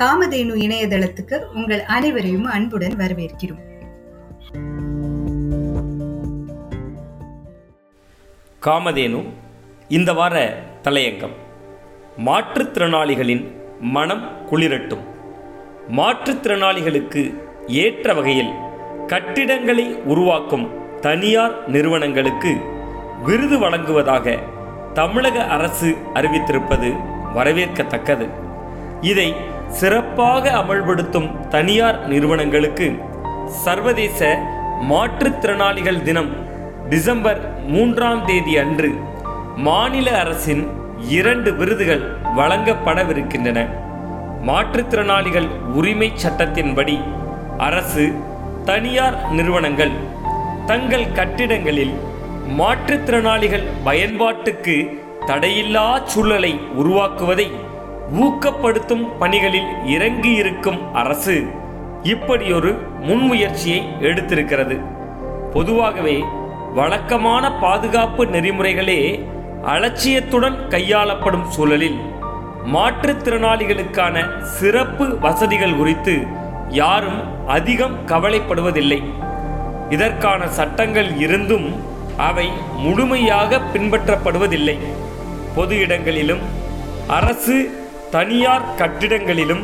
காமதேனு இணையதளத்துக்கு உங்கள் அனைவரையும் அன்புடன் வரவேற்கிறோம். காமதேனு இந்த வார தலையங்கம். மாற்றுத்திறனாளிகளின் மனம் குளிரட்டும். மாற்றுத்திறனாளிகளுக்கு ஏற்ற வகையில் கட்டிடங்களை உருவாக்கும் தனியார் நிறுவனங்களுக்கு விருது வழங்குவதாக தமிழக அரசு அறிவித்திருப்பது வரவேற்கத்தக்கது. இதை சிறப்பாக அமல்படுத்தும் தனியார் நிறுவனங்களுக்கு சர்வதேச மாற்றுத்திறனாளிகள் தினம் டிசம்பர் மூன்றாம் தேதி அன்று மாநில அரசின் இரண்டு விருதுகள் வழங்கப்படவிருக்கின்றன. மாற்றுத்திறனாளிகள் உரிமை சட்டத்தின்படி அரசு தனியார் நிறுவனங்கள் தங்கள் கட்டிடங்களில் மாற்றுத்திறனாளிகள் பயன்பாட்டுக்கு தடையில்லா சூழலை உருவாக்குவதை ஊக்கப்படுத்தும் பணிகளில் இறங்கியிருக்கும் அரசு இப்படியொரு முன்முயற்சியை எடுத்திருக்கிறது. பொதுவாகவே வழக்கமான பாதுகாப்பு நெறிமுறைகளே அலட்சியத்துடன் கையாளப்படும் சூழலில் மாற்றுத்திறனாளிகளுக்கான சிறப்பு வசதிகள் குறித்து யாரும் அதிகம் கவலைப்படுவதில்லை. இதற்கான சட்டங்கள் இருந்தும் அவை முழுமையாக பின்பற்றப்படுவதில்லை. பொது இடங்களிலும் அரசு தனியார் கட்டிடங்களிலும்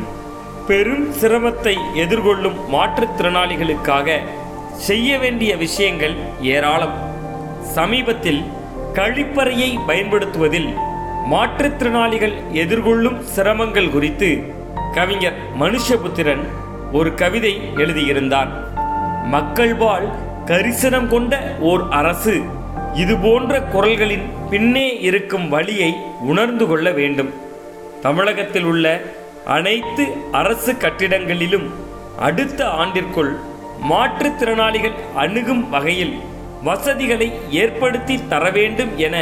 பெரும் சிரமத்தை எதிர்கொள்ளும் மாற்றுத்திறனாளிகளுக்காக செய்ய வேண்டிய விஷயங்கள் ஏராளம். சமீபத்தில் கழிப்பறையை பயன்படுத்துவதில் மாற்றுத்திறனாளிகள் எதிர்கொள்ளும் சிரமங்கள் குறித்து கவிஞர் மனுஷபுத்திரன் ஒரு கவிதை எழுதியிருந்தார். மக்கள் வாழ் கரிசனம் கொண்ட ஓர் அரசு இதுபோன்ற குரல்களின் பின்னே இருக்கும் வழியை உணர்ந்து கொள்ள வேண்டும். தமிழகத்தில் உள்ள அனைத்து அரசு கட்டிடங்களிலும் அடுத்த ஆண்டிற்குள் மாற்றுத்திறனாளிகள் அணுகும் வகையில் வசதிகளை ஏற்படுத்தி தர வேண்டும் என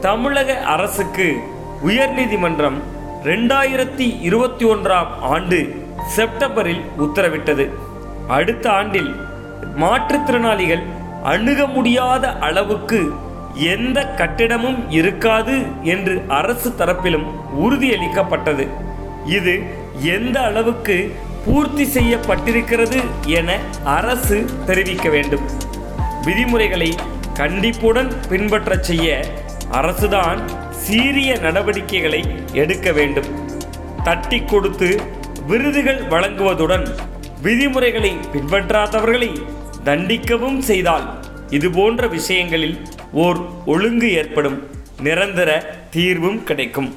தமிழக அரசுக்கு உயர்நீதிமன்றம் ரெண்டாயிரத்தி இருபத்தி ஒன்றாம் ஆண்டு செப்டம்பரில் உத்தரவிட்டது. அடுத்த ஆண்டில் மாற்றுத்திறனாளிகள் அணுக முடியாத அளவுக்கு எந்த கட்டிடமும் இருக்காது என்று அரசு தரப்பிலும் உறுதியளிக்கப்பட்டது. இது எந்த அளவுக்கு பூர்த்தி செய்யப்பட்டிருக்கிறது என அரசு தெரிவிக்க வேண்டும். விதிமுறைகளை கண்டிப்புடன் பின்பற்ற செய்ய அரசுதான் சீரிய நடவடிக்கைகளை எடுக்க வேண்டும். தட்டி கொடுத்து விருதுகள் வழங்குவதுடன் விதிமுறைகளை பின்பற்றாதவர்களை தண்டிக்கவும் செய்தால் இதுபோன்ற விஷயங்களில் ஓர் ஒழுங்கு ஏற்படும் நிரந்தர தீர்வும் கிடைக்கும்.